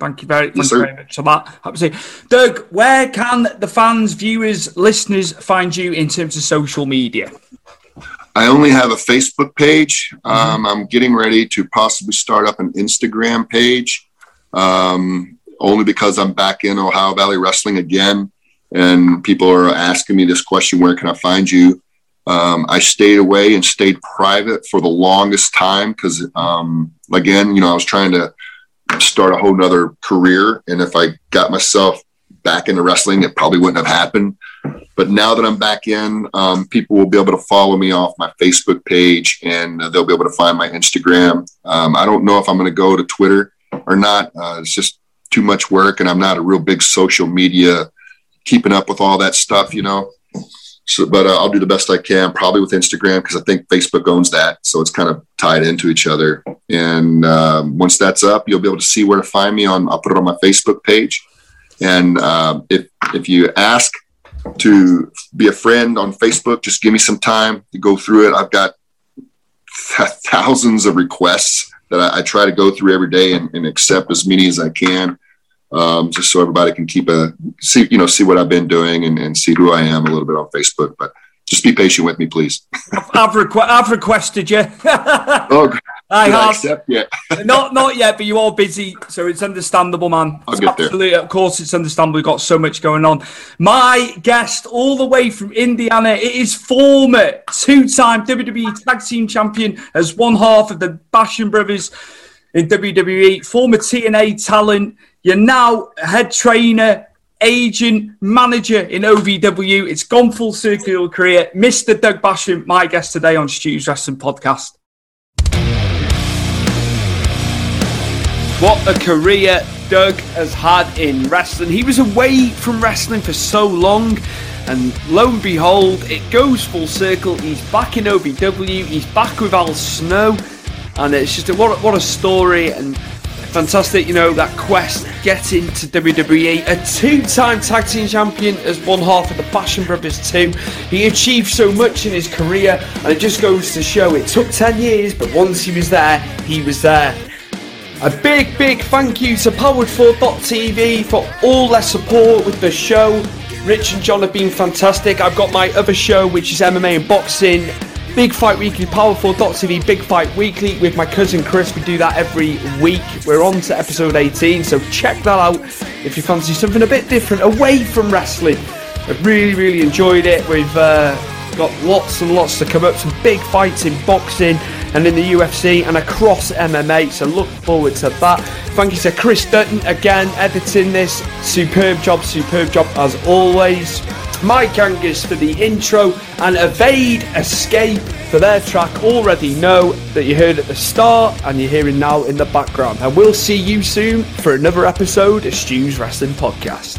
Thank you very, thank Yes, you very much for that. Absolutely. Doug, where can the fans, viewers, listeners find you in terms of social media? I only have a Facebook page. Um, I'm getting ready to possibly start up an Instagram page, um, only because I'm back in Ohio Valley Wrestling again, and people are asking me this question: Where can I find you? Um, I stayed away and stayed private for the longest time because, um, again, you know, I was trying to start a whole nother career, and if I got myself back into wrestling, it probably wouldn't have happened. But now that I'm back in, um, people will be able to follow me off my Facebook page and uh, they'll be able to find my Instagram. Um, I don't know if I'm going to go to Twitter or not. Uh, it's just too much work and I'm not a real big social media keeping up with all that stuff, you know. So, but uh, I'll do the best I can, probably with Instagram because I think Facebook owns that, so it's kind of tied into each other. And um, once that's up, you'll be able to see where to find me on. I'll put it on my Facebook page. And um, if if you ask to be a friend on Facebook, just give me some time to go through it. I've got th- thousands of requests that I, I try to go through every day and, and accept as many as I can, um, just so everybody can keep a see you know see what I've been doing and, and see who I am a little bit on Facebook. But just be patient with me, please. I've, requ- I've requested you. Oh, I did I have. accept yet? not not yet, but you are busy, so it's understandable, man. I'll It's get there. Absolutely, of course, it's understandable. We've got so much going on. My guest, all the way from Indiana, it is former two-time WWE Tag Team Champion as one half of the Basham Brothers in WWE, former TNA talent. You're now head trainer, agent, manager in OVW. It's gone full circle career. Mr. Doug Basham, my guest today on Stu's Wrestling Podcast. What a career Doug has had in wrestling. He was away from wrestling for so long, and lo and behold, it goes full circle. He's back in OVW, he's back with Al Snow, and it's just a, what, a, what a story and fantastic, you know, that quest getting to WWE. A two time tag team champion as one half of the Basham Brothers, too. He achieved so much in his career, and it just goes to show it took 10 years, but once he was there, he was there. A big, big thank you to Powered4.tv for all their support with the show. Rich and John have been fantastic. I've got my other show, which is MMA and boxing. Big Fight Weekly, Power4.tv, Big Fight Weekly with my cousin Chris. We do that every week. We're on to episode 18, so check that out if you fancy something a bit different away from wrestling. I've really, really enjoyed it. We've uh, got lots and lots to come up, some big fights in boxing and in the UFC and across MMA, so look forward to that. Thank you to Chris Dutton again, editing this. Superb job, superb job as always. Mike Angus for the intro and Evade Escape for their track. Already know that you heard at the start and you're hearing now in the background. And we'll see you soon for another episode of Stu's Wrestling Podcast.